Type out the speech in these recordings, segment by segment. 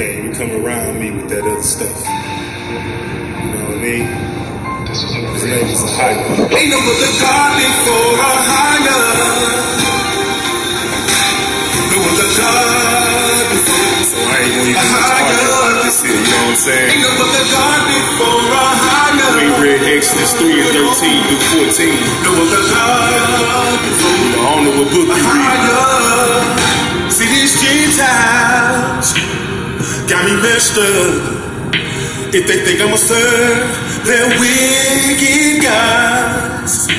can't even come around me with that other stuff. You know what I mean? His name is Ahaya. Ain't no other God before Ahaya. No other God before. So I ain't gonna even talk about this here, you know what I'm saying? Ain't no other God before Ahaya. We read Exodus 3 and 13 through 14. No other God before I don't know what book you read. See these Gentiles got me messed up. If they think I'ma serve their wicked guys,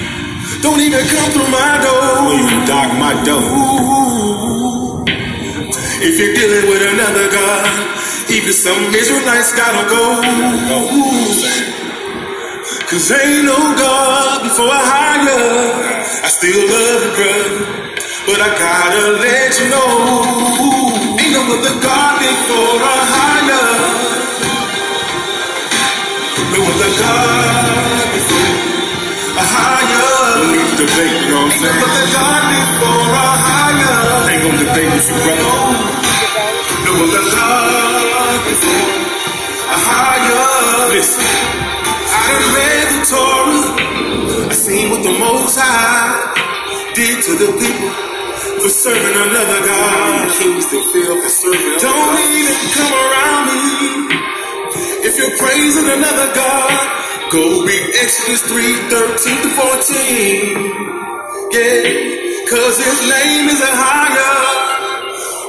don't even come through my door. You knock my door. If you're dealing with another God, even some Israelites gotta go. Cause ain't no God before Ahaya. I still love you, brother. But I gotta let you know. Ain't no other God before I hire. No other God before I hire. No debate, you know what I'm Ain't no saying? other God before I hire. Ain't gonna debate with you, brother. No other God before I hire. Listen, I done read the Torah. I seen what the Most High did to the people for serving another God. kings that fail for serving. Don't even come around me if you're praising another God. Go read Exodus 3 13 to 14. Yeah, cause his name is Ahaya,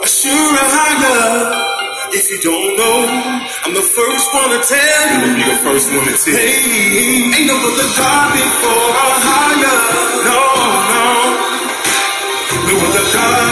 a sure Ahaya. If you don't know, I'm the first one to tell you. You'll be the first one to tell. Hey, ain't no other God before a higher. No, no. The name.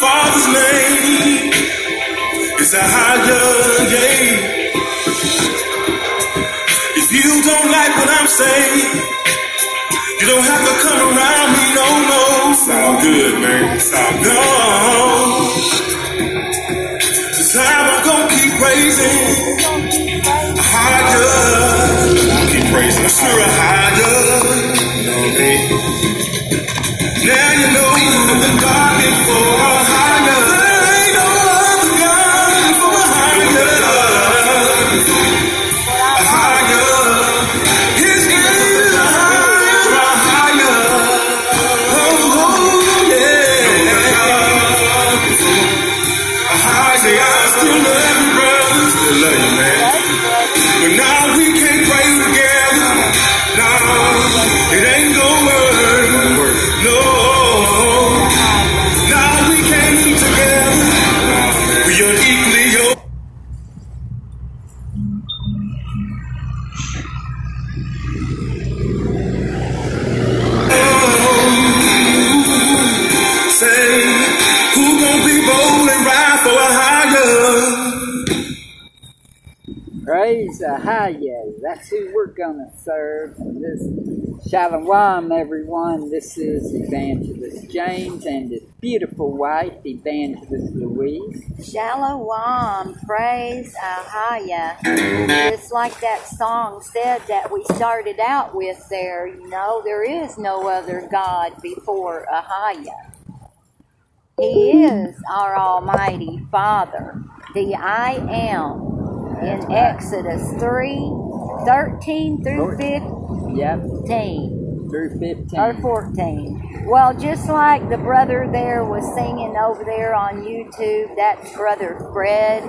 Father's name is Ahaya, yeah. I'm you don't have to come around me, no, no. Sound good, man. Sound good. No. This time I'm gonna keep praising higher. Keep praising Sure, higher. Praise Ahaya. That's who we're going to serve. This Shalom, everyone. This is Evangelist James and his beautiful wife, Evangelist Louise. Shalom, praise Ahaya. Just like that song said that we started out with there, you know, there is no other God before Ahaya. He is our Almighty Father, the I am, in Exodus 3 13 through 15. Yep, through 15. or 14. Well, just like the brother there was singing over there on YouTube, that's Brother Fred,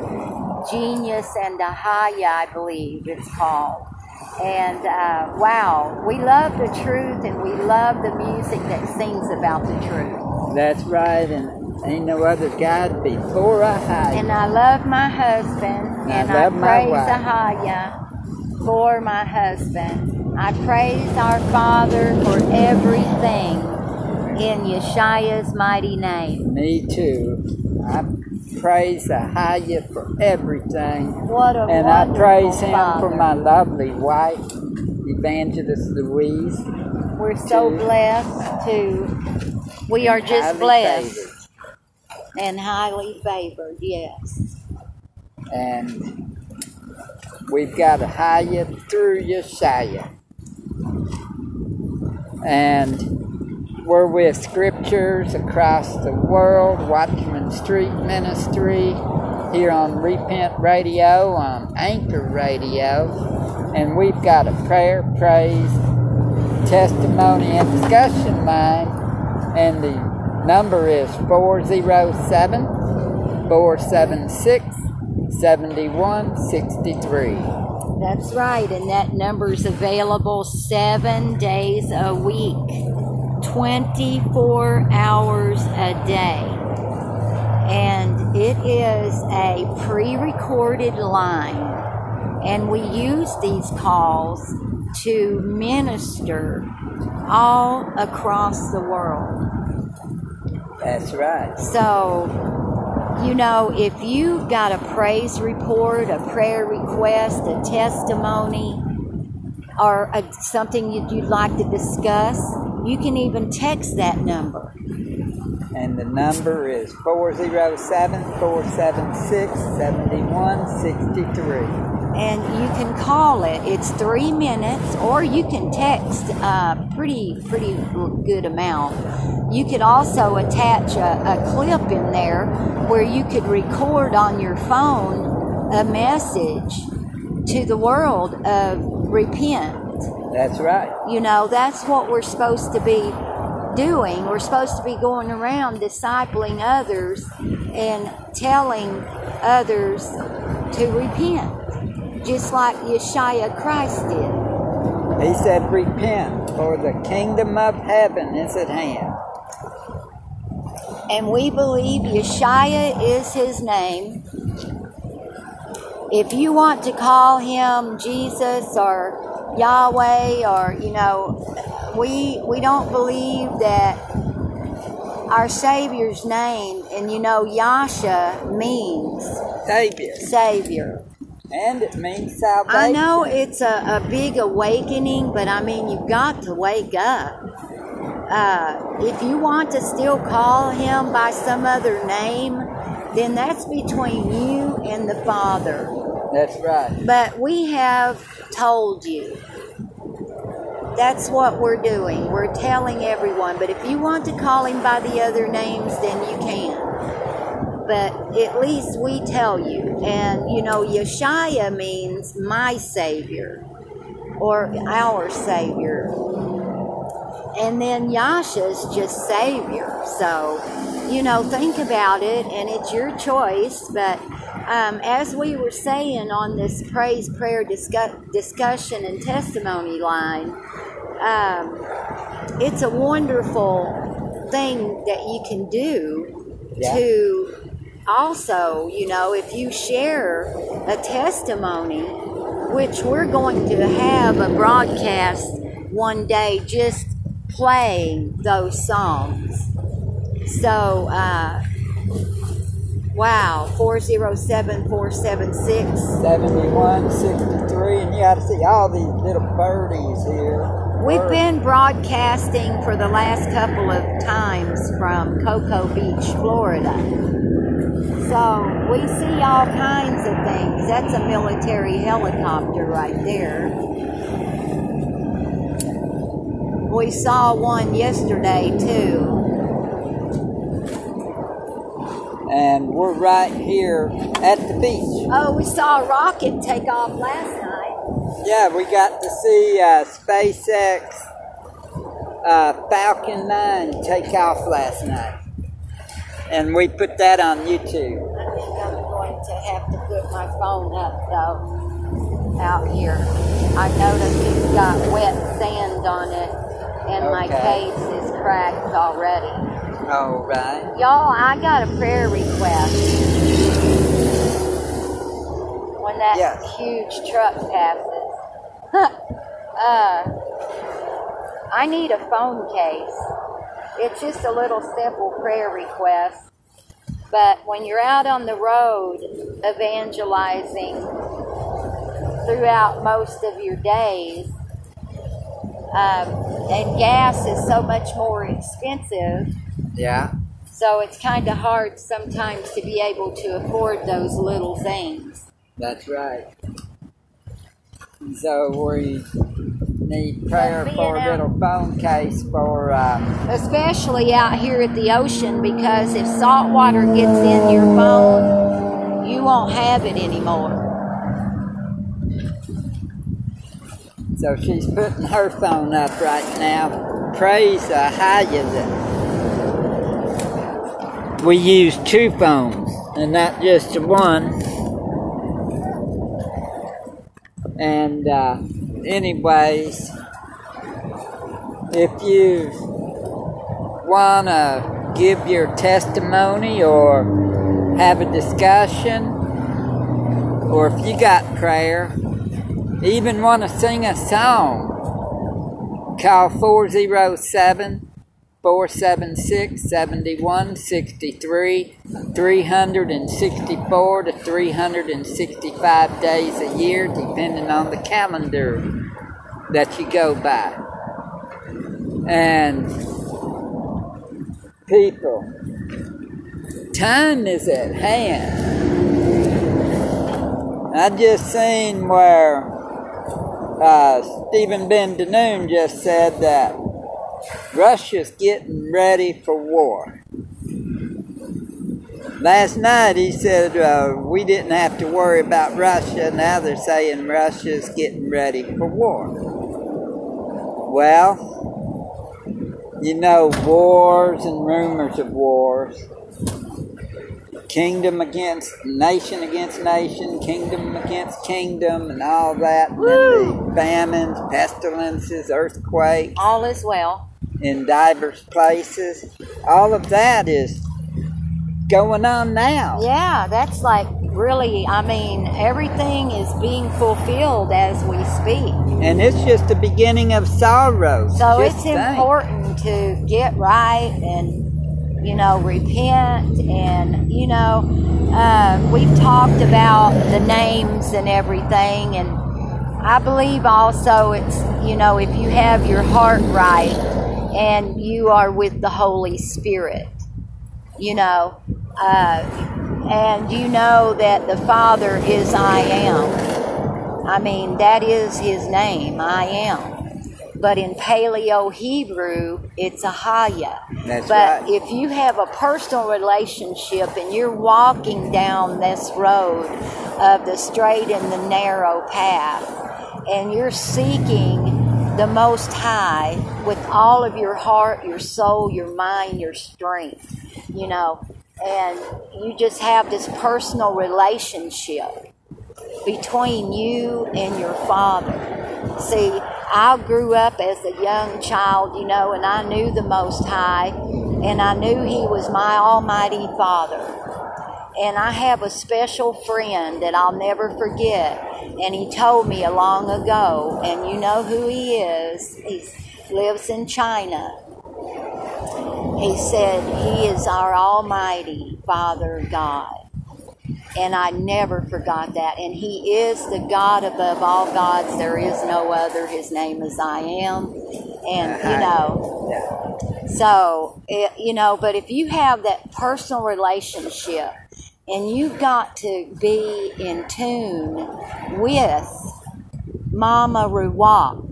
Genius and Ahaya, I believe it's called. And uh, wow, we love the truth and we love the music that sings about the truth. That's right, and ain't no other God before I Ahaya. And I love my husband, And I and I, my praise. Ahaya for my husband. I praise our Father for everything in Yeshua's mighty name. Me too. I praise Ahaya for everything. What a And I praise him Father. for my lovely wife, Evangelist Louise. We're so to- blessed to We are just blessed favored. And highly favored. Yes. And we've got to hire through Yeshaya. And we're with scriptures across the world, Watchman Street Ministry, here on Repent Radio, on Anchor Radio. And we've got a prayer, praise, testimony, and discussion line. And the number is 407 476 7163. That's right, and that number is available seven days a week, 24 hours a day. And it is a pre recorded line, and we use these calls to minister all across the world. That's right. So, you know, if you've got a praise report, a prayer request, a testimony, or a, something you'd, you'd like to discuss, you can even text that number. And the number is 407 476 7163. And you can call it. It's three minutes, or you can text a pretty, pretty good amount. You could also attach a, a clip in there where you could record on your phone a message to the world of repent. That's right. You know, that's what we're supposed to be doing. We're supposed to be going around discipling others and telling others to repent, just like Yeshua Christ did. He said, Repent, for the kingdom of heaven is at hand. And we believe Yeshua is his name. If you want to call him Jesus or Yahweh or you know, we we don't believe that our Savior's name and you know Yasha means Savior. Savior. And it means salvation. I know it's a, a big awakening, but I mean, you've got to wake up. Uh, if you want to still call him by some other name, then that's between you and the Father. That's right. But we have told you. That's what we're doing. We're telling everyone. But if you want to call him by the other names, then you can. But at least we tell you. And, you know, Yeshua means my Savior or our Savior. And then Yasha's just Savior. So, you know, think about it, and it's your choice. But um, as we were saying on this praise, prayer, discuss- discussion, and testimony line, um, it's a wonderful thing that you can do Yeah. to also, you know, if you share a testimony, which we're going to have a broadcast one day just playing those songs. So, uh, wow, 407 476. 7163. And you got to see all these little birdies here. We've Bird- been broadcasting for the last couple of times from Cocoa Beach, Florida. So we see all kinds of things. That's a military helicopter right there. We saw one yesterday too. And we're right here at the beach. Oh, we saw a rocket take off last night. Yeah, we got to see uh, SpaceX uh, Falcon 9 take off last night. And we put that on YouTube. I think I'm going to have to put my phone up though out here. I noticed it's got wet sand on it and my case is cracked already. All right. Y'all, I got a prayer request. When that Yes. huge truck passes. uh, I need a phone case. It's just a little simple prayer request. But when you're out on the road evangelizing throughout most of your days, um, and gas is so much more expensive, Yeah. So it's kind of hard sometimes to be able to afford those little things. That's right. So we need prayer for a little phone case for uh, Especially out here at the ocean because if salt water gets in your phone, you won't have it anymore. so she's putting her phone up right now. Praise Ahaya that we use two phones and not just one. And uh, anyways, if you want to give your testimony or have a discussion, or if you got prayer, even want to sing a song, call 407 476 7163 364 to 365 days a year, depending on the calendar that you go by. And people, time is at hand. I just seen where uh, Steven Ben-DeNoon just said that Russia's getting ready for war. Last night he said uh, we didn't have to worry about Russia. Now they're saying Russia's getting ready for war. Well, you know, wars and rumors of wars. Kingdom against nation against nation, kingdom against kingdom, and all that. The famines, pestilences, earthquakes All is well. In diverse places. All of that is going on now. Yeah, that's like really, I mean, everything is being fulfilled as we speak. And it's just the beginning of sorrow. So Just it's think. important to get right and, you know, repent. And, you know, uh, we've talked about the names and everything. And I believe also it's, you know, if you have your heart right and you are with the Holy Spirit, you know, uh, and you know that the Father is I am. I mean, that is his name, I am. But in Paleo Hebrew, it's Ahaya. That's but right. if you have a personal relationship and you're walking down this road of the straight and the narrow path, and you're seeking the Most High with all of your heart, your soul, your mind, your strength, you know, and you just have this personal relationship between you and your father. See, I grew up as a young child, you know, and I knew the Most High, and I knew He was my Almighty Father. And I have a special friend that I'll never forget, and he told me a long ago, and you know who he is. He lives in China. He said, He is our Almighty Father God. And I never forgot that. And He is the God above all gods. There is no other. His name is I am. And, you know, so, it, you know, but if you have that personal relationship and you've got to be in tune with Mama Ruach.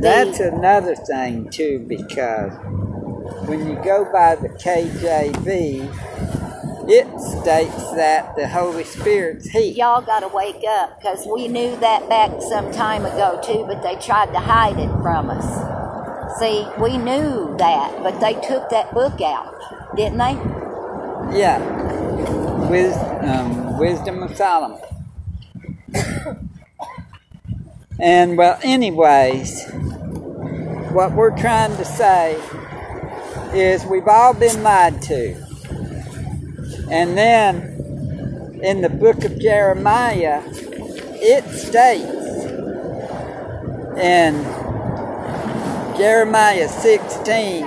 That's another thing too, because when you go by the KJV, it states that the Holy Spirit's He. Y'all got to wake up because we knew that back some time ago too, but they tried to hide it from us. See, we knew that, but they took that book out, didn't they? Yeah, Wis- um, Wisdom of Solomon. and well, anyways, what we're trying to say is we've all been lied to. And then in the book of Jeremiah, it states in Jeremiah 16,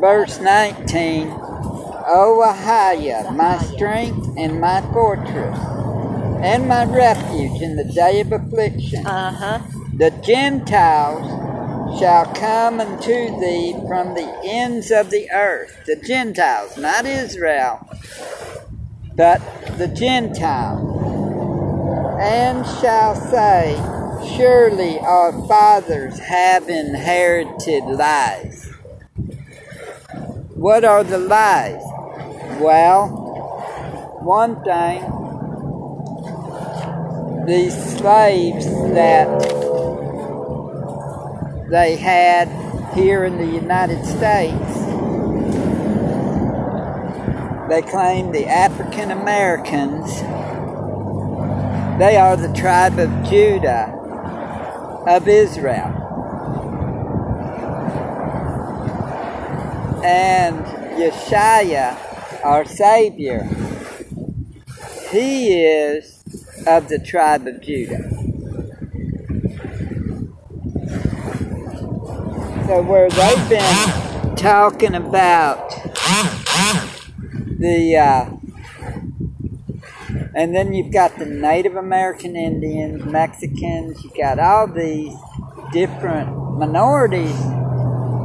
verse 19, O Ahaya, my strength and my fortress, and my refuge in the day of affliction. Uh huh. The Gentiles shall come unto thee from the ends of the earth, the Gentiles, not Israel, but the Gentiles, and shall say, Surely our fathers have inherited lies. What are the lies? Well, one thing, these slaves that they had here in the United States, they claim the African Americans, they are the tribe of Judah of Israel. And Yeshua, our Savior, he is of the tribe of Judah. So where they've been talking about the uh, and then you've got the Native American Indians, Mexicans, you've got all these different minorities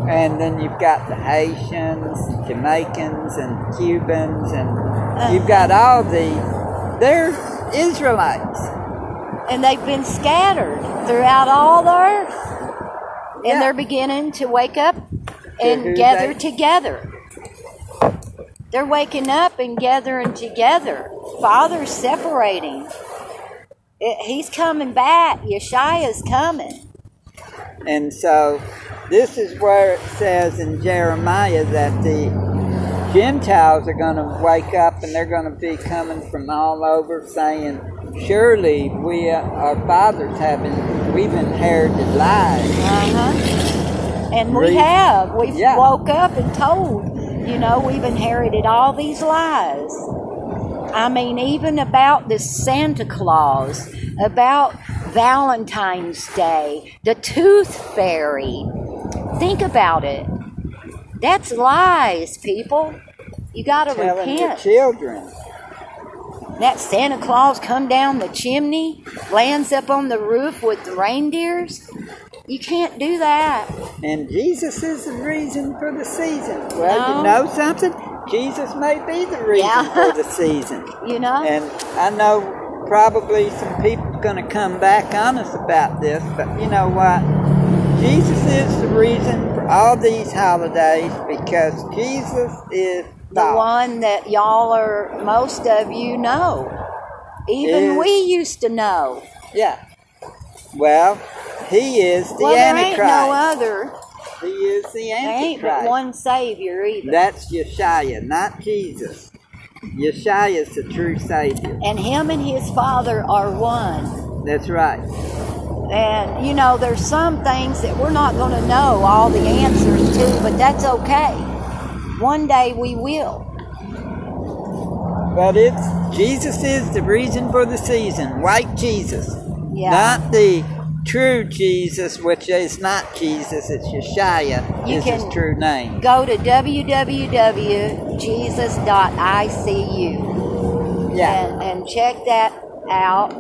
and then you've got the Haitians, Jamaicans, and Cubans, and you've uh. got all the they're Israelites. And they've been scattered throughout all the earth. And Yeah. they're beginning to wake up and gather they- together. They're waking up and gathering together. Father's separating. It- he's coming back. Yeshua's coming. And so this is where it says in Jeremiah that the Gentiles are going to wake up and they're going to be coming from all over saying, Surely we, uh, our fathers have, in, we've inherited lies. Uh-huh. And we have. We've Yeah. woke up and told, you know, we've inherited all these lies. I mean, even about this Santa Claus, about Valentine's Day, the Tooth Fairy. Think about it. That's lies, people. You got to repent. children. That Santa Claus come down the chimney, lands up on the roof with the reindeers. You can't do that. And Jesus is the reason for the season. Well, you know something? Jesus may be the reason Yeah. for the season. You know? And I know probably some people are going to come back on us about this, but you know what? Jesus is the reason for all these holidays because Jesus is the one that y'all are most of you know even Is- we used to know Yeah. Well, he is the well there ain't no other he is the Antichrist. there ain't but one savior either That's Yeshua, not Jesus. Yeshua is the true Savior. and him and his father are one That's right. And you know there's some things that we're not going to know all the answers to but that's okay one day we will But it's Jesus is the reason for the season. White Jesus. yeah Not the true Jesus, which is not Jesus, it's Yeshua, You is his true name. go to www.jesus.icu Yeah. and, and check that out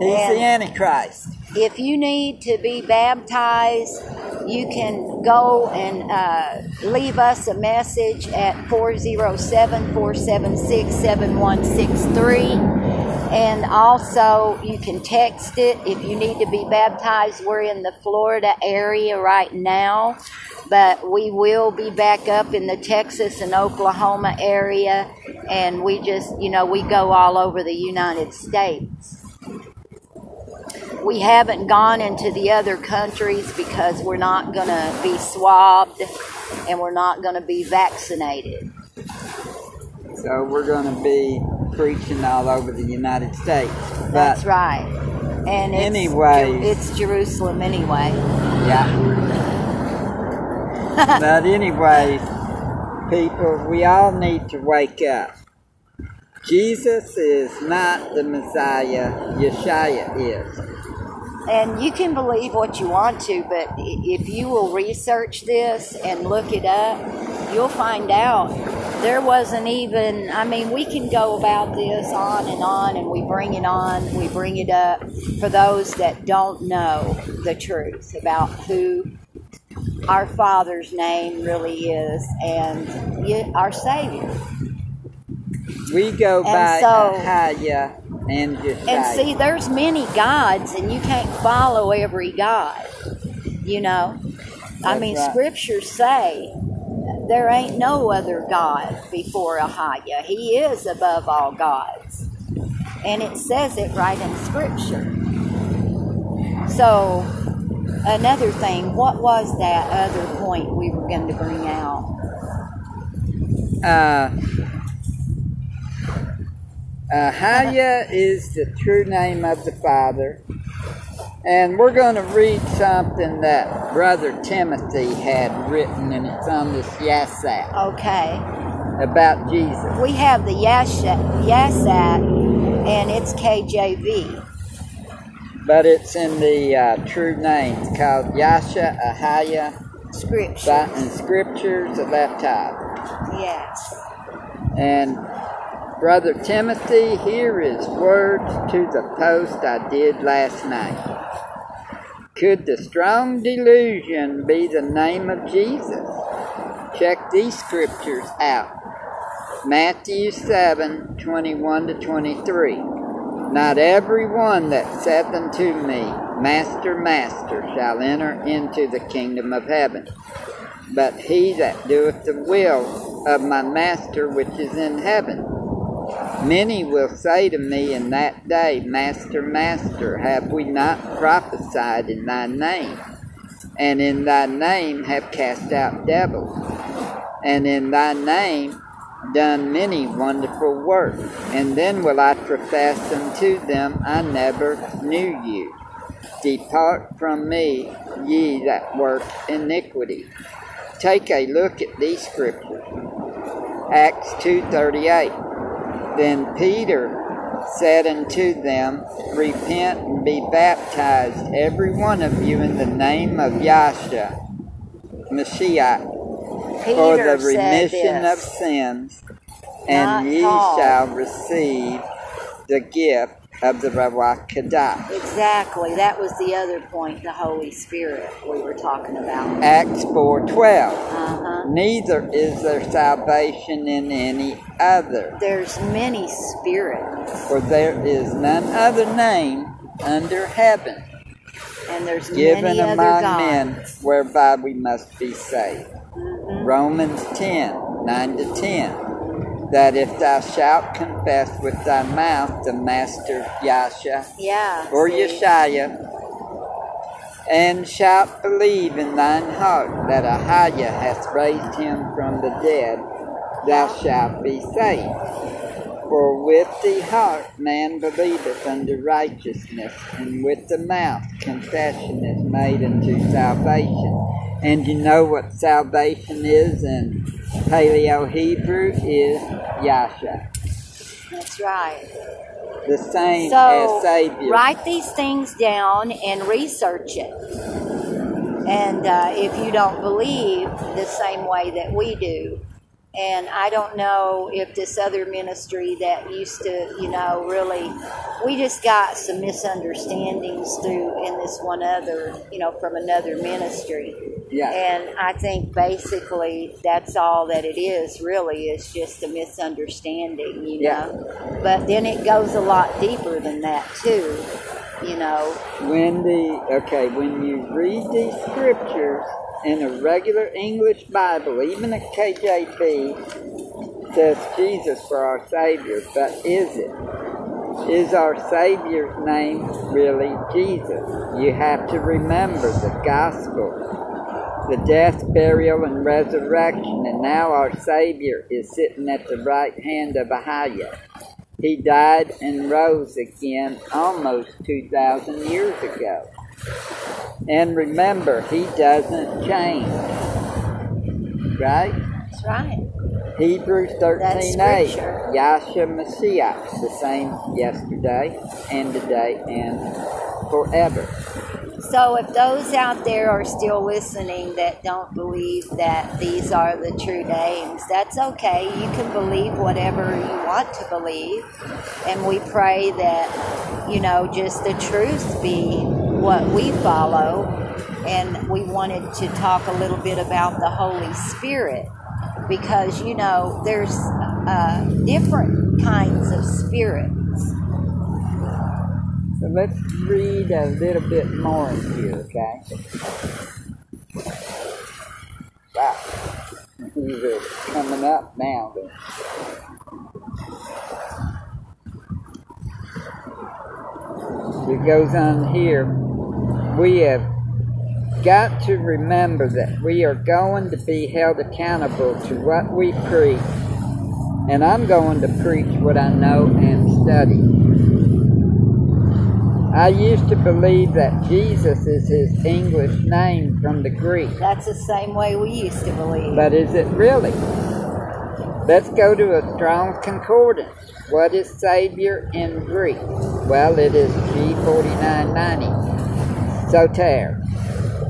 He's and- the Antichrist. If you need to be baptized, you can go and uh, leave us a message at 407 476 7163. And also, you can text it if you need to be baptized. We're in the Florida area right now, but we will be back up in the Texas and Oklahoma area. And we just, you know, we go all over the United States we haven't gone into the other countries because we're not going to be swabbed and we're not going to be vaccinated. So we're going to be preaching all over the United States. But That's right. And it's, it's Jerusalem anyway. Yeah. but anyways, people, we all need to wake up. Jesus is not the Messiah. Yeshua is. And you can believe what you want to, but if you will research this and look it up, you'll find out there wasn't even, I mean, we can go about this on and on, and we bring it on, we bring it up for those that don't know the truth about who our Father's name really is and our Savior. We go And by so- Ahaya and. And see, there's many gods, and you can't follow every god. You know, I mean, right. scriptures say there ain't no other god before Ahaya. He is above all gods, and it says it right in scripture. So, another thing, what was that other point we were going to bring out? Uh, Ahaya is the true name of the Father. And we're going to read something that Brother Timothy had written, and it's on this Yassat Okay. about Jesus. We have the Yashat, Yasat, and it's KJV. But it's in the uh, true name. It's called Yasha Ahaya Scripture. by- in Scriptures of that time. Yes. And Brother Timothy, here is words to the post I did last night. Could the strong delusion be the name of Jesus? Check these scriptures out. Matthew 7 21 to 23. Not every one that saith unto me, Master, Master, shall enter into the kingdom of heaven, but he that doeth the will of my Master which is in heaven. Many will say to me in that day, Master, Master, have we not prophesied in thy name? And in thy name have cast out devils? And in thy name done many wonderful works? And then will I profess unto them, I never knew you. Depart from me, ye that work iniquity. Take a look at these scriptures. Acts 2:38. Then Peter said unto them, Repent and be baptized, every one of you, in the name of Yahshua, Mashiach, for the Peter remission of sins, Not and ye Paul. shall receive the gift of the Ruach. Exactly. That was the other point, the Holy Spirit we were talking about. Acts 4:12. Uh-huh. Neither is there salvation in any other, There's many spirits, for there is none other name under heaven and there's given many other among gods. men whereby we must be saved. Mhm. Romans 10 9 to 10. That if thou shalt confess with thy mouth the Master Yahshua Yeah. or see? Yeshua, and shalt believe in thine heart that Ahaya hath raised him from the dead, thou shalt be saved. For with the heart man believeth unto righteousness, and with the mouth confession is made unto salvation. And you know what salvation is in Paleo Hebrew is Yasha. That's right. The same So as Savior. write these things down and research it. And uh, if you don't believe the same way that we do, and I don't know if this other ministry that used to, you know, really, we just got some misunderstandings through in this one other, you know, from another ministry. Yeah. And I think basically that's all that it is, really, is just a misunderstanding, you Yeah. know. But then it goes a lot deeper than that, too, you know. When the okay, when you read these scriptures in a regular English Bible, even a KJV, says Jesus for our Savior, but is it? Is our Savior's name really Jesus? You have to remember the gospel, the death, burial, and resurrection, and now our Savior is sitting at the right hand of Ahaya. He died and rose again almost 2,000 years ago. And remember, he doesn't change. Right? That's right. Hebrews That's 13 8. scripture. Yahshua Messiah, the same yesterday and today and forever. So if those out there are still listening that don't believe that these are the true names, that's okay. You can believe whatever you want to believe. And we pray that, you know, just the truth be what we follow and we wanted to talk a little bit about the Holy Spirit because you know there's uh, different kinds of spirits. So let's read a little bit more here, okay? Wow. These are coming up now. It goes on here. We have got to remember that we are going to be held accountable to what we preach, and I'm going to preach what I know and study. I used to believe that Jesus is his English name from the Greek. That's the same way we used to believe. But is it really? Let's go to a strong concordance. What is Savior in Greek? Well, it is G4990. Soter.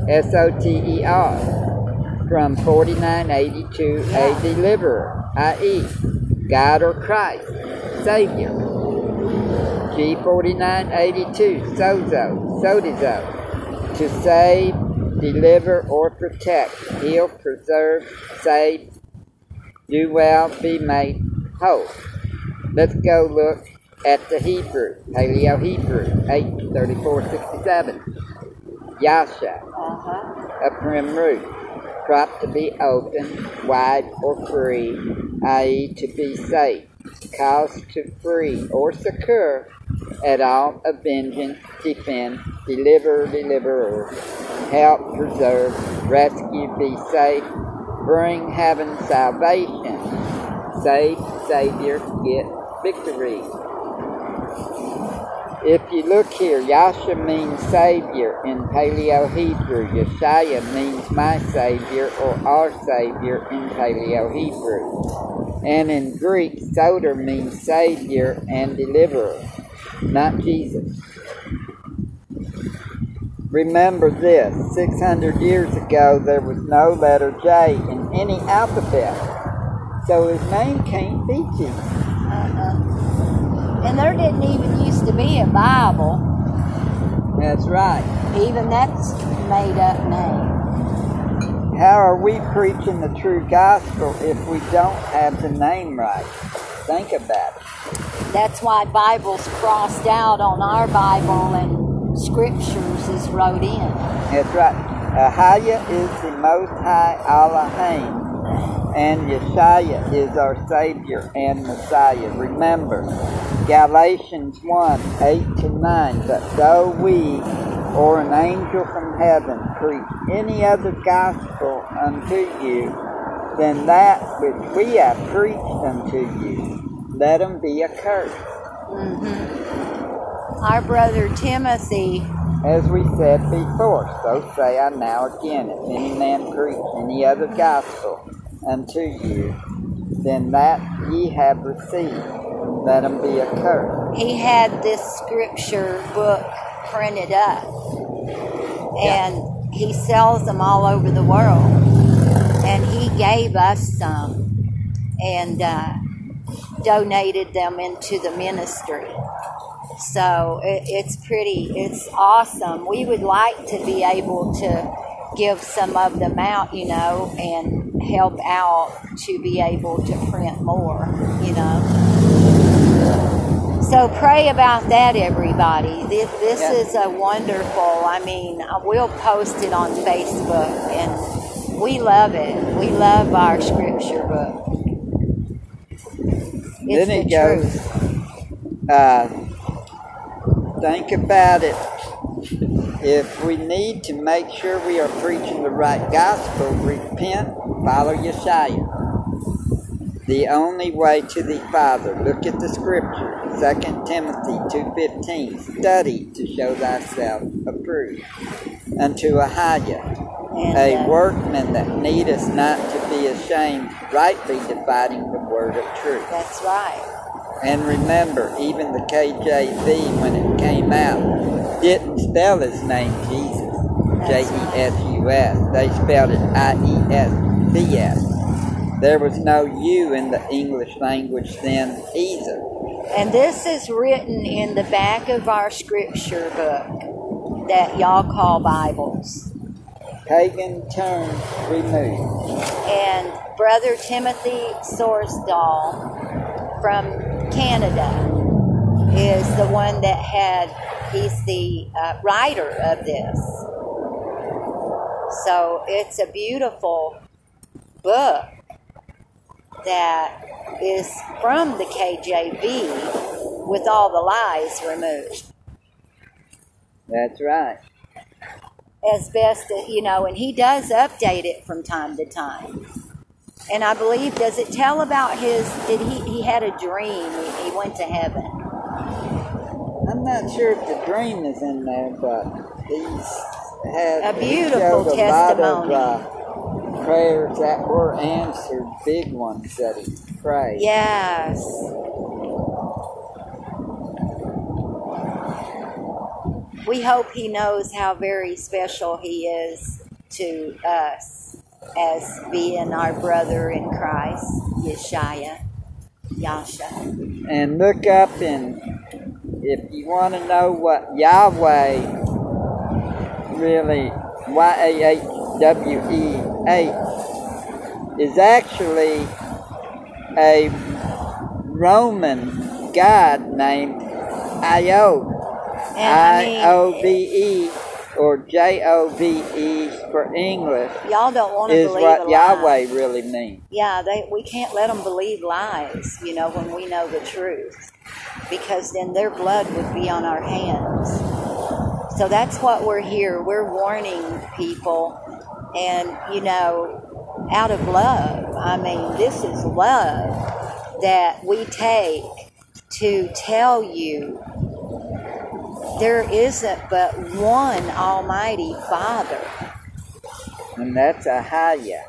S O T E R. From 4982, a deliverer, i.e., God or Christ, Savior. G4982, sozo, sodizo, to save, deliver, or protect, heal, preserve, save, do well, be made whole. Let's go look at the Hebrew, Paleo Hebrew, H3467. Yasha, Uh-huh. a prim root, crop to be open, wide or free, i.e., to be safe, cause to free or secure, at all avenging, defend, deliver, deliverer, help, preserve, rescue, be safe, bring heaven salvation, save, savior, get victory. If you look here, Yasha means Savior in Paleo Hebrew. Yeshaya means my Savior or our Savior in Paleo Hebrew. And in Greek, Soter means Savior and Deliverer, not Jesus. Remember this 600 years ago, there was no letter J in any alphabet. So his name can't be Jesus. Uh-uh. And there didn't even used to be a Bible. That's right. Even that's made up name. How are we preaching the true gospel if we don't have the name right? Think about it. That's why Bible's crossed out on our Bible and scriptures is wrote in. That's right. Ahaya is the Most High Elohim, and Yeshaya is our Savior and Messiah. Remember, Galatians 1 8 to 9. But though we or an angel from heaven preach any other gospel unto you than that which we have preached unto you, let him be accursed. hmm Our brother Timothy, As we said before, so say I now again, if any man preach any other gospel unto you than that ye have received, let him be accursed. he had this scripture book printed up, and he sells them all over the world. And he gave us some and uh, donated them into the ministry. So it, it's pretty, it's awesome. We would like to be able to give some of them out, you know, and help out to be able to print more, you know. So pray about that, everybody. This, this Yeah. is a wonderful. I mean, we'll post it on Facebook, and we love it. We love our scripture book. It's then it the goes, uh, think about it. If we need to make sure we are preaching the right gospel, repent, follow Yeshua. The only way to the Father. Look at the scripture, 2 Timothy 2.15. Study to show thyself approved. Unto Ahaya, And, a uh, workman that needeth not to be ashamed, rightly dividing the word of truth. That's right. And remember, even the KJV, when it came out, didn't spell his name Jesus, J E S U S. They spelled it I E S B S. There was no U in the English language then either. And this is written in the back of our scripture book that y'all call Bibles. pagan terms removed. And Brother Timothy Sorsdahl from Canada is the one that had, he's the uh, writer of this. So it's a beautiful book that is from the KJV with all the lies removed. That's right. As best you know, and he does update it from time to time. And I believe, does it tell about his, did he, he had a dream, he, he went to heaven. I'm not sure if the dream is in there, but he's had A he beautiful a testimony. lot of uh, prayers that were answered, big ones that he prayed. Yes. We hope he knows how very special he is to us as being our brother in Christ, Yeshaya, Yasha. And look up and if you want to know what Yahweh really Y A H W E H is actually a Roman god named Io. And I O V E or J O V E for English y'all don't want to is believe what a. Yahweh really means. Yeah, they, we can't let them believe lies, you know, when we know the truth. Because then their blood would be on our hands. So that's what we're here. We're warning people, and, you know, out of love. I mean, this is love that we take to tell you there isn't but one Almighty Father. And that's a Ahaya.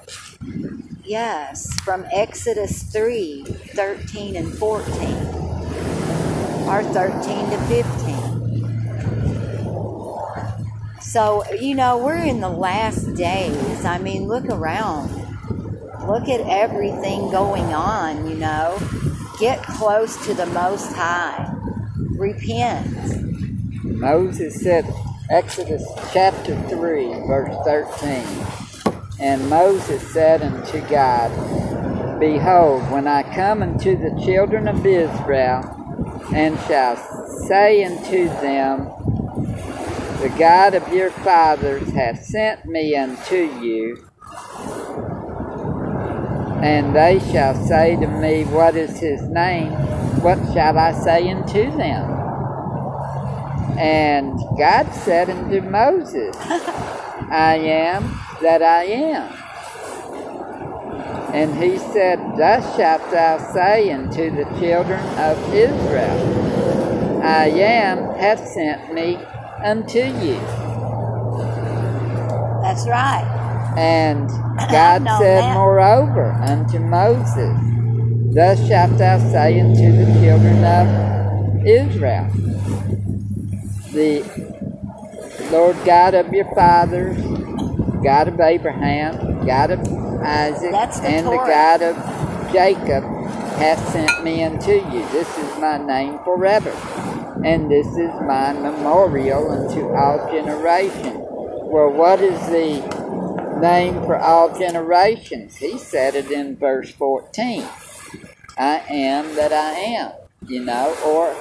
Yes, from Exodus 3 13 and 14, or 13 to 15. So, you know, we're in the last days. I mean, look around. Look at everything going on, you know. Get close to the Most High. Repent. Moses said, Exodus chapter 3, verse 13. And Moses said unto God, Behold, when I come unto the children of Israel, and shall say unto them, The God of your fathers hath sent me unto you, and they shall say to me, What is his name? What shall I say unto them? And God said unto Moses, I am that I am. And he said, Thus shalt thou say unto the children of Israel, I am hath sent me unto you. That's right. And God said that. moreover unto Moses, Thus shalt thou say unto the children of Israel, The Lord God of your fathers, God of Abraham, God of Isaac, the and the God of Jacob hath sent me unto you. This is my name forever, and this is my memorial unto all generations. Well, what is the name for all generations? He said it in verse 14. I am that I am, you know, or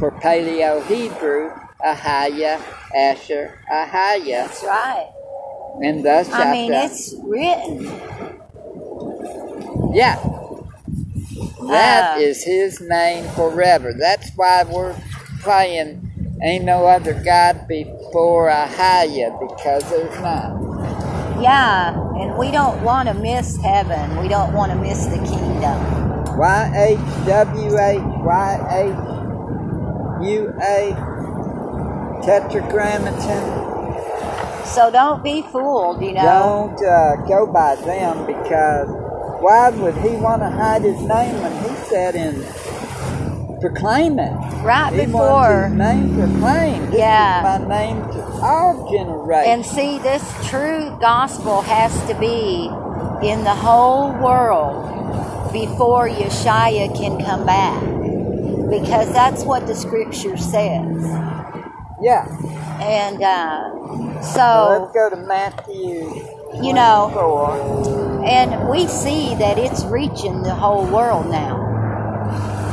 for Paleo Hebrew, Ahaya, Asher, Ahaya, That's right. and thus I mean, it's written. Yeah. That Ah. is his name forever. That's why we're playing Ain't No Other God Before Ahaya, because there's not. Yeah, and we don't want to miss heaven. We don't want to miss the kingdom. Y H W H Y H U A Tetragrammaton. So don't be fooled, you know. Don't uh, go by them because why would he want to hide his name when he said in proclaim it? Right He before. name proclaimed. This Yeah. my name to all generations. And see, this true gospel has to be in the whole world before Yeshua can come back. Because that's what the scripture says. yeah. And uh, So let's go to Matthew. you know, 24. and we see that it's reaching the whole world now.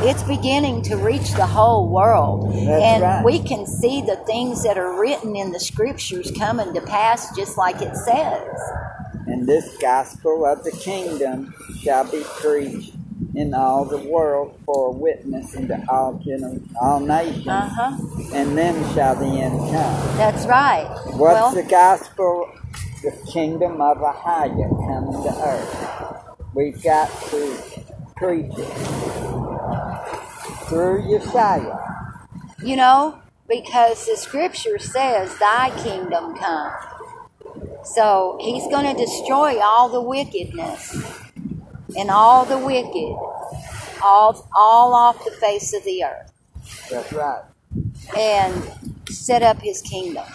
It's beginning to reach the whole world. That's and right. we can see the things that are written in the scriptures coming to pass just like it says. And this gospel of the kingdom shall be preached in all the world for a witness unto all gener- all nations, Uh huh. and then shall the end come. That's right. What's well, the gospel? The kingdom of Ahaya coming to earth. We've got to preach it through Yeshua. You know, because the scripture says, Thy kingdom come. So he's going to destroy all the wickedness and all the wicked, all, all off the face of the earth, That's right. and set up his kingdom.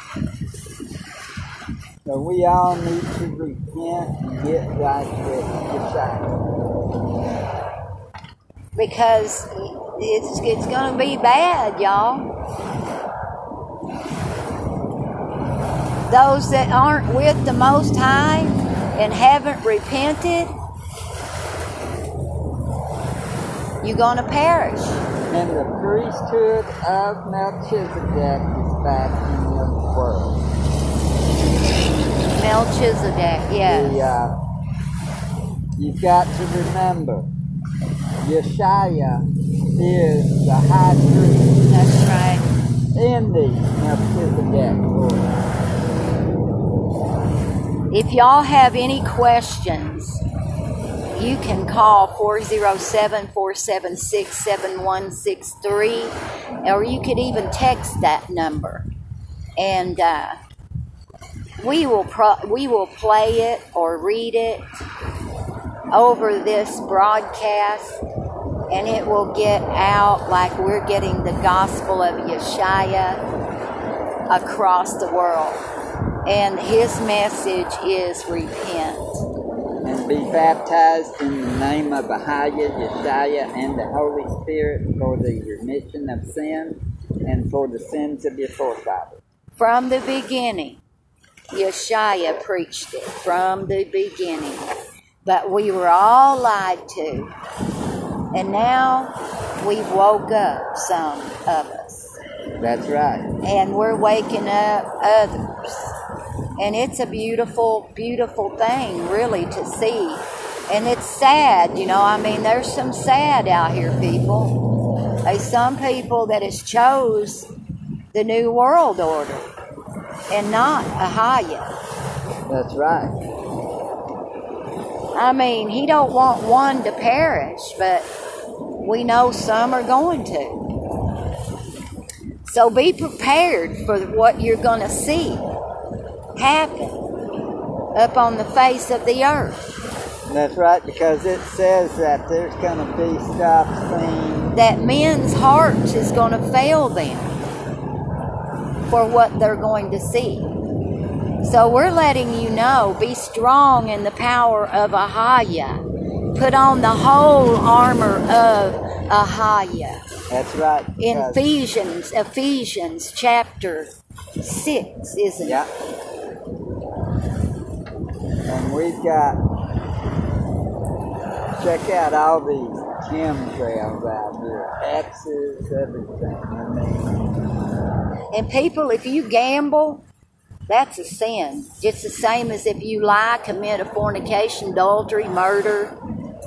So we all need to repent and get right with Yeshua. Because it's, it's going to be bad, y'all. Those that aren't with the Most High and haven't repented, you're going to perish. And the priesthood of Melchizedek is back in the world. Melchizedek, yeah. The, uh, you've got to remember, Yeshua is the high priest That's right. in the Melchizedek order. If y'all have any questions, you can call 407 476 7163, or you could even text that number. And uh, we, will pro- we will play it or read it over this broadcast, and it will get out like we're getting the gospel of Yeshua across the world. And his message is repent. And be baptized in the name of Ahaya, Yeshua, and the Holy Spirit for the remission of sins and for the sins of your forefathers. From the beginning, Yeshua preached it from the beginning. But we were all lied to. And now we've woke up, some of us. That's right. And we're waking up others. And it's a beautiful, beautiful thing, really, to see. And it's sad, you know. I mean, there's some sad out here, people. There's some people that has chose the new world order and not Ahaya. That's right. I mean, he don't want one to perish, but we know some are going to. So be prepared for what you're going to see happen up on the face of the earth. That's right, because it says that there's going to be stuff seen. That men's hearts is going to fail them for what they're going to see. So we're letting you know be strong in the power of Ahaya. Put on the whole armor of Ahaya. That's right. In Ephesians, Ephesians chapter 6, isn't it? Yeah. And we've got, check out all these chemtrails out here, X's, everything. I mean, And people, if you gamble, that's a sin. It's the same as if you lie, commit a fornication, adultery, murder.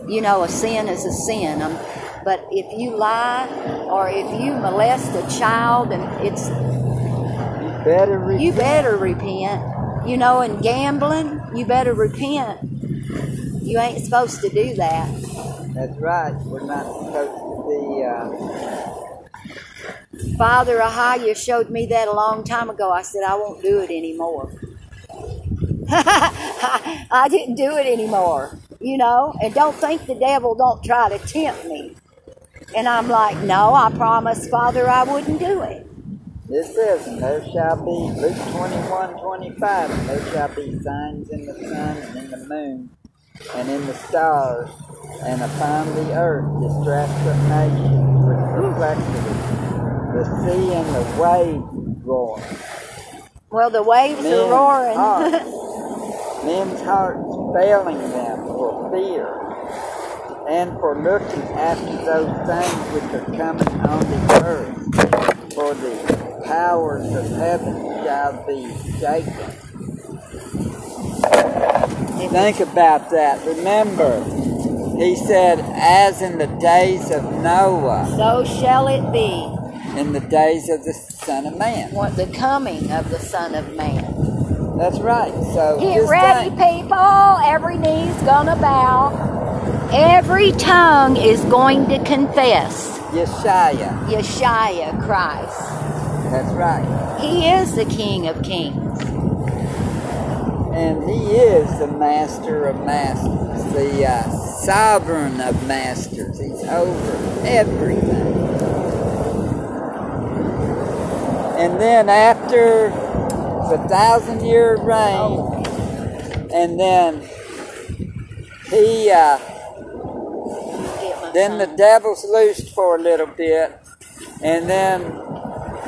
You know, a sin is a sin. Um, but if you lie or if you molest a child, and it's you better repent. you better repent. You know, in gambling, you better repent. You ain't supposed to do that. That's right. We're not supposed to be, uh, Father Ahaya showed me that a long time ago. I said, I won't do it anymore. I didn't do it anymore, you know, and don't think the devil don't try to tempt me. And I'm like, no, I promised Father I wouldn't do it. This says, and there shall be, Luke 21, 25, and there shall be signs in the sun and in the moon and in the stars and upon the earth distress of nations with perplexity, the sea and the waves roaring. Well, the waves are roaring. hearts, men's hearts failing them for fear and for looking after those things which are coming on the earth, for the powers of heaven shall be shaken. Think about that. Remember, he said, as in the days of Noah, so shall it be. In the days of the Son of Man. What the coming of the Son of Man. That's right. So Get ready, people. Every knee's gonna bow. Every tongue is going to confess Yeshaya. Yeshua Christ. That's right. He is the King of Kings. And he is the master of masters, the uh, sovereign of masters. He's over everything. And then after the thousand year reign, and then he, uh, then the devil's loosed for a little bit, and then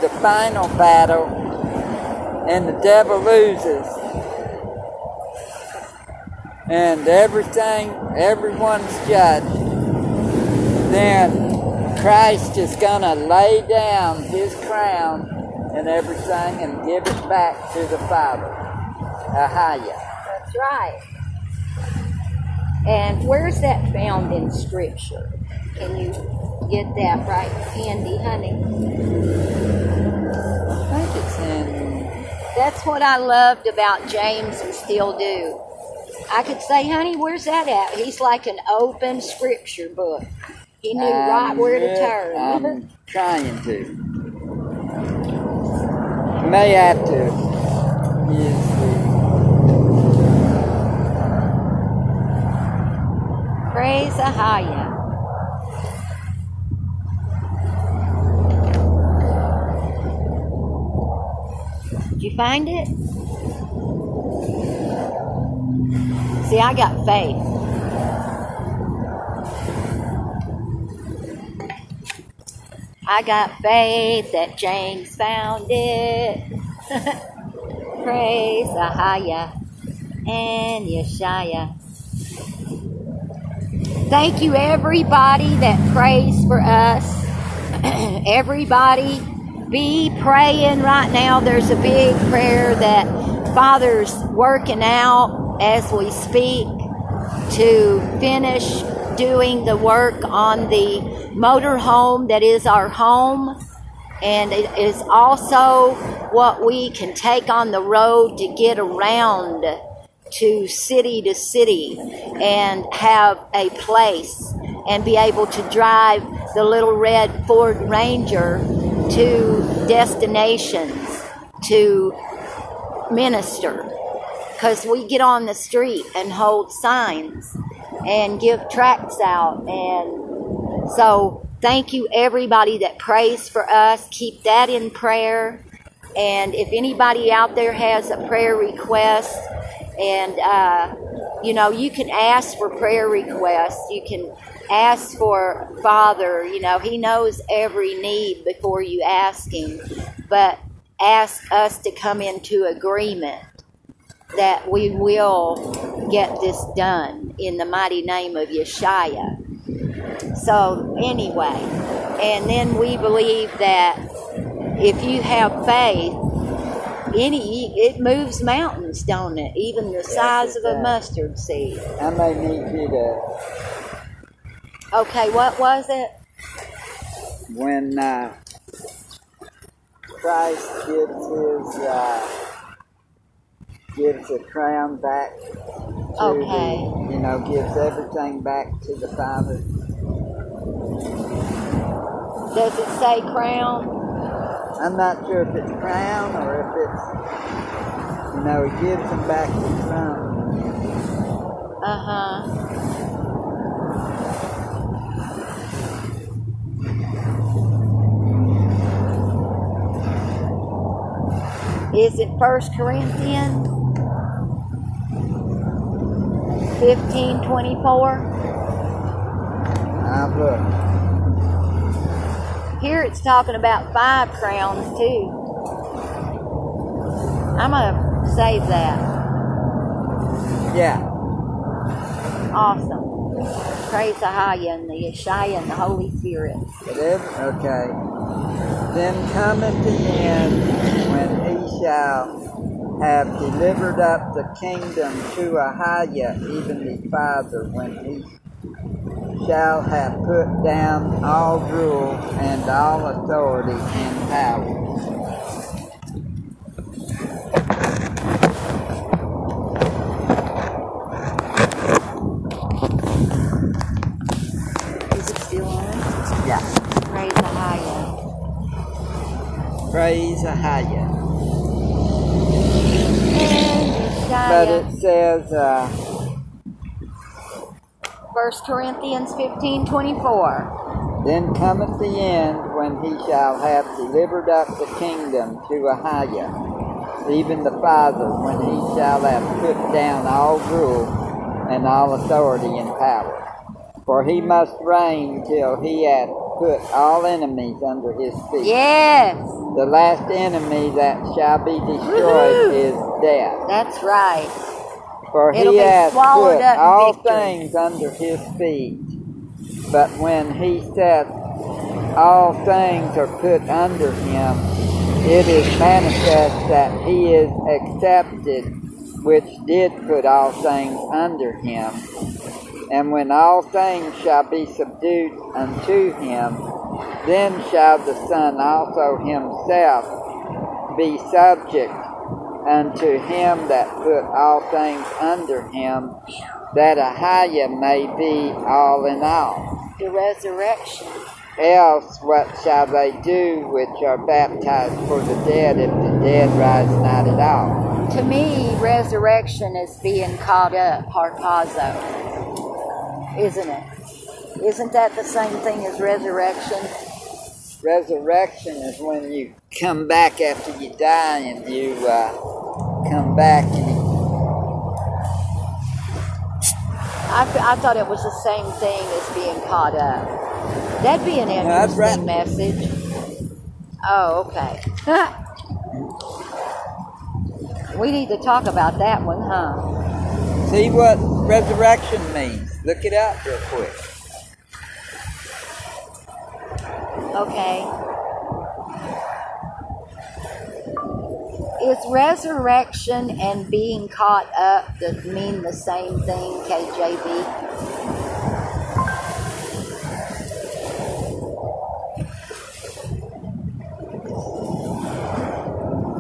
the final battle, and the devil loses. And everything, everyone's judged. Then Christ is gonna lay down his crown and everything and give it back to the Father. Ahaya. That's right. And where's that found in Scripture? Can you get that right handy, honey? I think it's in That's what I loved about James and still do. I could say, honey, where's that at? He's like an open scripture book. He knew right where to turn. I'm trying to. May have to the Praise Ahaya. Did you find it? See, I got faith. I got faith that James found it. Praise Ahaya and Yeshaya. Thank you, everybody that prays for us. everybody, be praying right now. There's a big prayer that Father's working out as we speak to finish doing the work on the motor home that is our home. And it is also what we can take on the road to get around to city to city and have a place and be able to drive the little red Ford Ranger to destinations to minister because we get on the street and hold signs and give tracts out. And so thank you everybody that prays for us. Keep that in prayer. And if anybody out there has a prayer request and uh, you know you can ask for prayer requests. You can ask for father. You know he knows every need before you ask him. But ask us to come into agreement that we will get this done in the mighty name of Yeshua. So, anyway, and then we believe that if you have faith, any it moves mountains, don't it? Even the size of a mustard seed. I may need you to Okay, what was it? when uh, Christ gives his uh, gives the crown back to Okay. the, you know gives everything back to the Father. Does it say crown? I'm not sure if it's crown or if it's you know he gives them back the crown. Uh huh. Is it First Corinthians fifteen twenty four? Now ah, look, Here it's talking about five crowns too. I'm gonna save that. Yeah. Awesome. Praise the High and the Yeshaya and the Holy Spirit. It is? Okay. Then cometh the end when he shall have delivered up the kingdom to Ahaya, even the Father, when he shall have put down all rule and all authority and power. But it says, uh, 1 Corinthians fifteen twenty four. Then cometh the end when he shall have delivered up the kingdom to Ahaya, even the Father, when he shall have put down all rule and all authority and power. For he must reign till he hath put all enemies under his feet. Yes, The last enemy that shall be destroyed Woohoo! is death. that's right. For It'll he swallowed put all victory. things under his feet. But when he saith all things are put under him, it is manifest that he is accepted, which did put all things under him. And when all things shall be subdued unto him, then shall the Son also himself be subject unto him that put all things under him, that Ahaya may be all in all. The resurrection. Else what shall they do which are baptized for the dead if the dead rise not at all? To me, resurrection is being caught up, harpazo. Isn't it? Isn't that the same thing as resurrection? Resurrection is when you come back after you die and you uh, come back and you I, I thought it was the same thing as being caught up. That'd be an interesting right. message. Oh, okay. we need to talk about that one, huh? see what resurrection means. Look it up real quick. Okay. Is resurrection and being caught up that mean the same thing, KJV?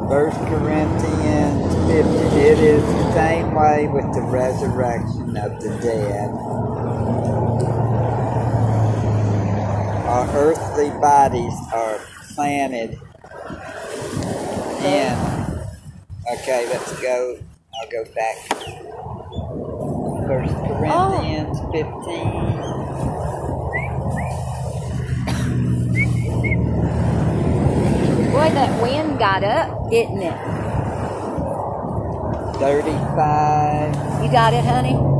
First Corinthians 50. It is the same way with the resurrection of the dead. Our earthly bodies are planted in. Okay, let's go. I'll go back. First Corinthians 15. Boy, that wind got up, didn't it? 35. You got it, honey?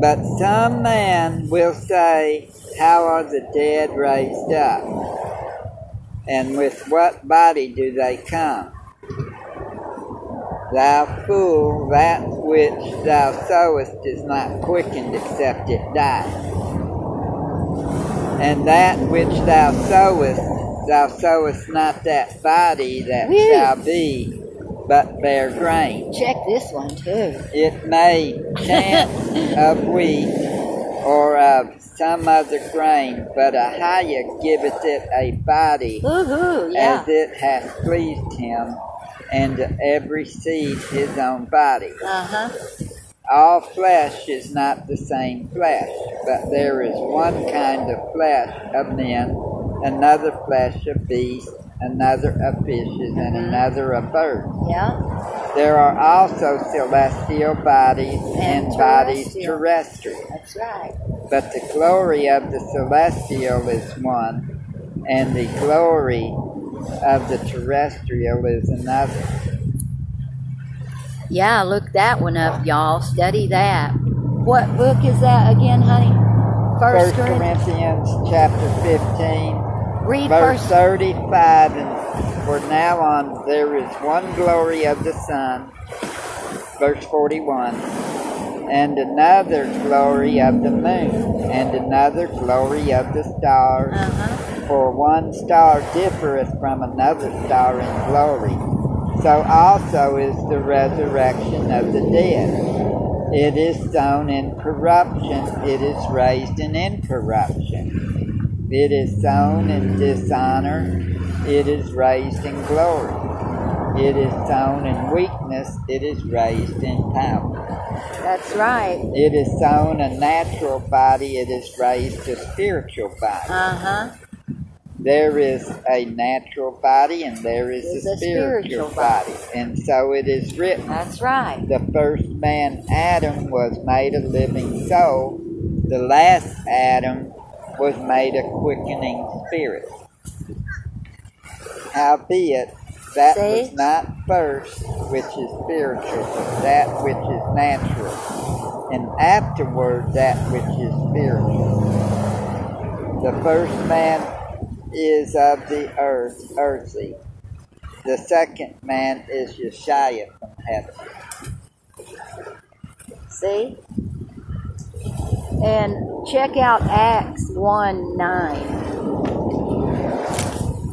But some man will say, How are the dead raised up? And with what body do they come? Thou fool, that which thou sowest is not quickened except it die. And that which thou sowest, thou sowest not that body that shall be, but bear grain. Check this one, too. It may chance of wheat or of some other grain, but a Ahaya giveth it a body yeah. as it hath pleased him, and every seed his own body. Uh huh. All flesh is not the same flesh, but there is one kind of flesh of men, another flesh of beasts, another of fishes, and another of birds. Yeah, There are also celestial bodies and, And bodies terrestrial. that's right. But the glory of the celestial is one, and the glory of the terrestrial is another. Yeah, look that one up, y'all. Study that. What book is that again, honey? First First Corinthians. Corinthians chapter 15, Read verse first. 35 and For now on there is one glory of the sun, verse 41, and another glory of the moon, and another glory of the stars. Uh-huh. For one star differeth from another star in glory. So also is the resurrection of the dead. It is sown in corruption, it is raised in incorruption. It is sown in dishonor, it is raised in glory. It is sown in weakness, it is raised in power. That's right. It is sown a natural body, it is raised a spiritual body. Uh huh. There is a natural body and there is There's a a spiritual spiritual body. And so it is written That's right. the first man, Adam, was made a living soul. The last Adam was made a quickening spirit. Howbeit, that See? was not first which is spiritual, but that which is natural, and afterward that which is spiritual. The first man is of the earth, earthy. The second man is Yeshua from heaven. See? And check out Acts 1 9.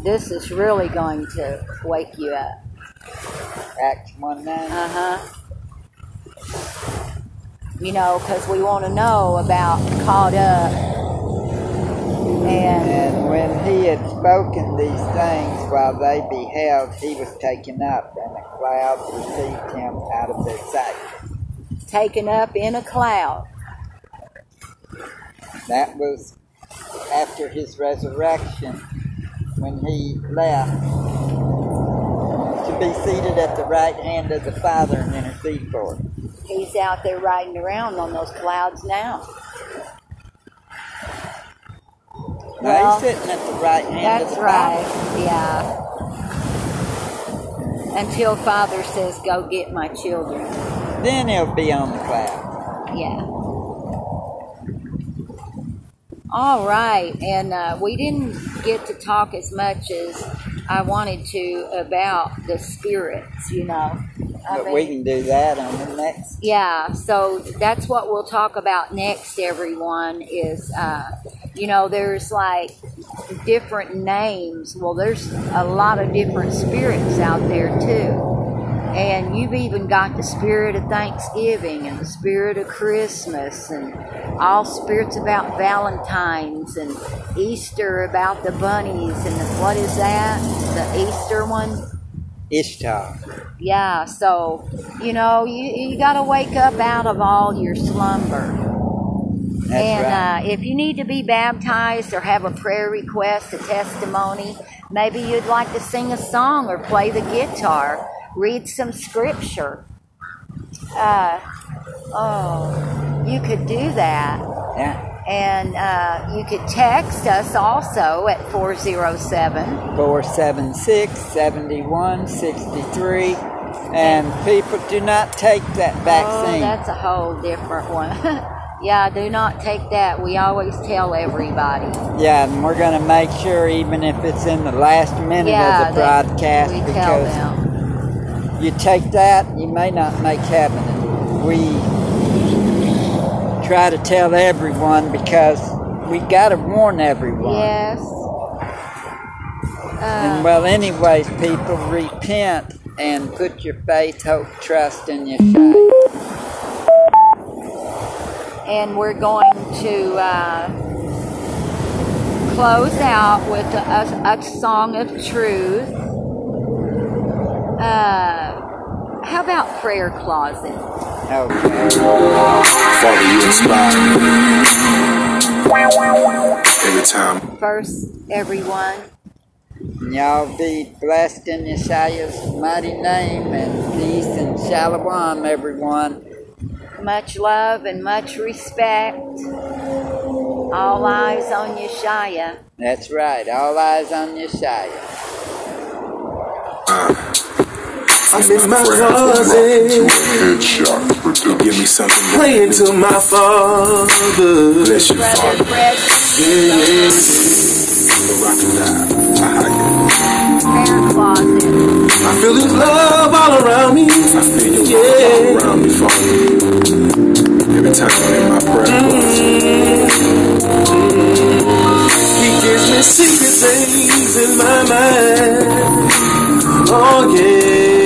This is really going to wake you up. Acts 1 9. Uh huh. You know, because we want to know about caught up. And And when he had spoken these things while they beheld, he was taken up, and a cloud received him out of their sight. taken up in a cloud. That was after his resurrection when he left to be seated at the right hand of the Father and intercede for him. He's out there riding around on those clouds now. Now Well, he's sitting at the right hand of That's the right. Father. Yeah. Until Father says, "Go get my children." Then he'll be on the cloud. Yeah. All right, and uh, we didn't get to talk as much as I wanted to about the spirits. You know, I But mean- we can do that on the next. yeah, so that's what we'll talk about next, everyone. Is, uh, you know, there's like different names. Well, there's a lot of different spirits out there, too. And you've even got the spirit of Thanksgiving and the spirit of Christmas and all spirits about Valentine's and Easter about the bunnies and the, what is that? The Easter one? Ishtar. Yeah, so you know you you got to wake up out of all your slumber. That's and right. uh, if you need to be baptized or have a prayer request, a testimony, maybe you'd like to sing a song or play the guitar, read some scripture. Uh, oh, you could do that. yeah. And uh, you could text us also at 407 476 7163. And people do not take that Oh, vaccine. that's a whole different one. yeah, do not take that. We always tell everybody. yeah, and we're going to make sure, even if it's in the last minute yeah, of the broadcast, we tell because them. You take that, you may not make heaven. We try to tell everyone because we got to warn everyone. Yes. And Uh, well, anyways, people repent and put your faith, hope, trust in Yeshua. and we're going to uh, close out with a, a song of truth. Uh, how about prayer closet? Okay. Father, you inspire. Every time. First, everyone. And y'all be blessed in Yeshua's mighty name and peace and shalom, everyone. Much love and much respect. All eyes on Yeshua. That's right. All eyes on Yeshua. I'm in my closet, give me something to praying to my Father. Bless you, Father. Yeah, yeah, yeah. Rock and. I hide it. prayer closet. I feel His love all around me. I feel your Yeah. love all around me, Father. Every time I'm in my prayer closet. Mm-hmm. He gives me secret things in my mind. Oh yeah.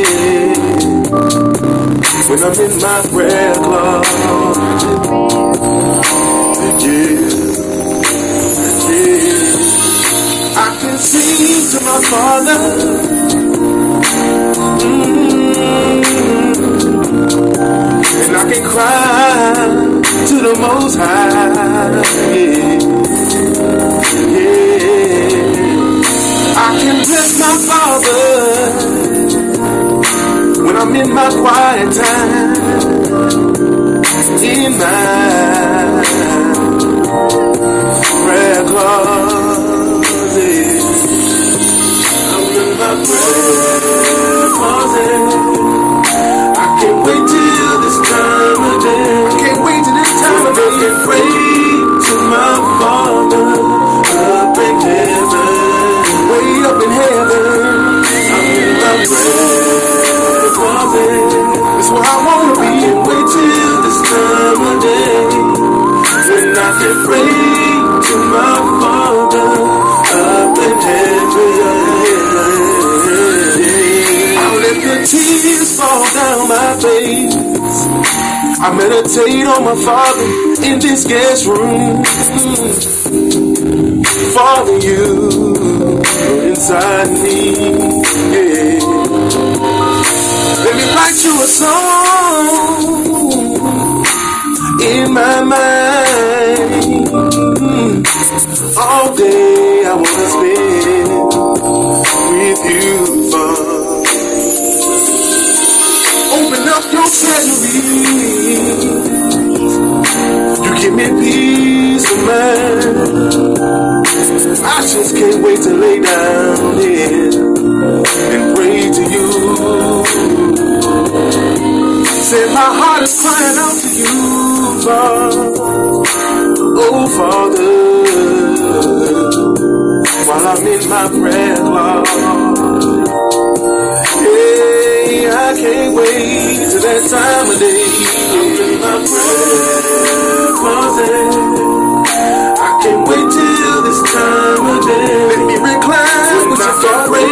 When I'm in my prayer closet. Yeah. Yeah. I can sing to my Father. Mm. And I can cry to the Most High. Yeah. Yeah. I can bless my Father when I'm in my quiet time. In my prayer closet. I'm in my prayer closet. Closet. That's where I wanna be wait till this of day when I can pray to my Father up in heaven. I'll let the tears fall down my face. I meditate on my Father in this guest room. Father, you inside me. Yeah. Let me write you a song in my mind. All day I wanna spend with you, Open up your treasury. You give me peace of mind. Father. While I'm in my prayer closet. Hey, I can't wait till that time of day. I'm in my prayer closet. I can't wait till this time of day. Let me recline with your father.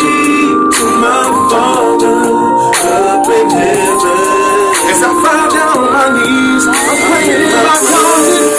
To my Father up in heaven. As I fall down on my knees, I'm praying in my closet.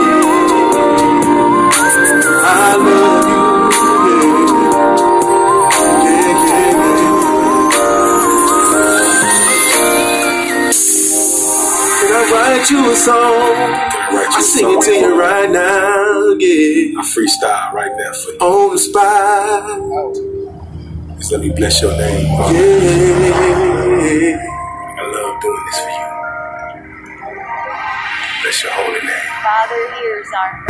you. Yeah. Yeah, yeah, yeah. Can I write you a song? Right, I sing it to you right now, yeah. I freestyle right there for you. On the spot, Just let me bless your name. Yeah.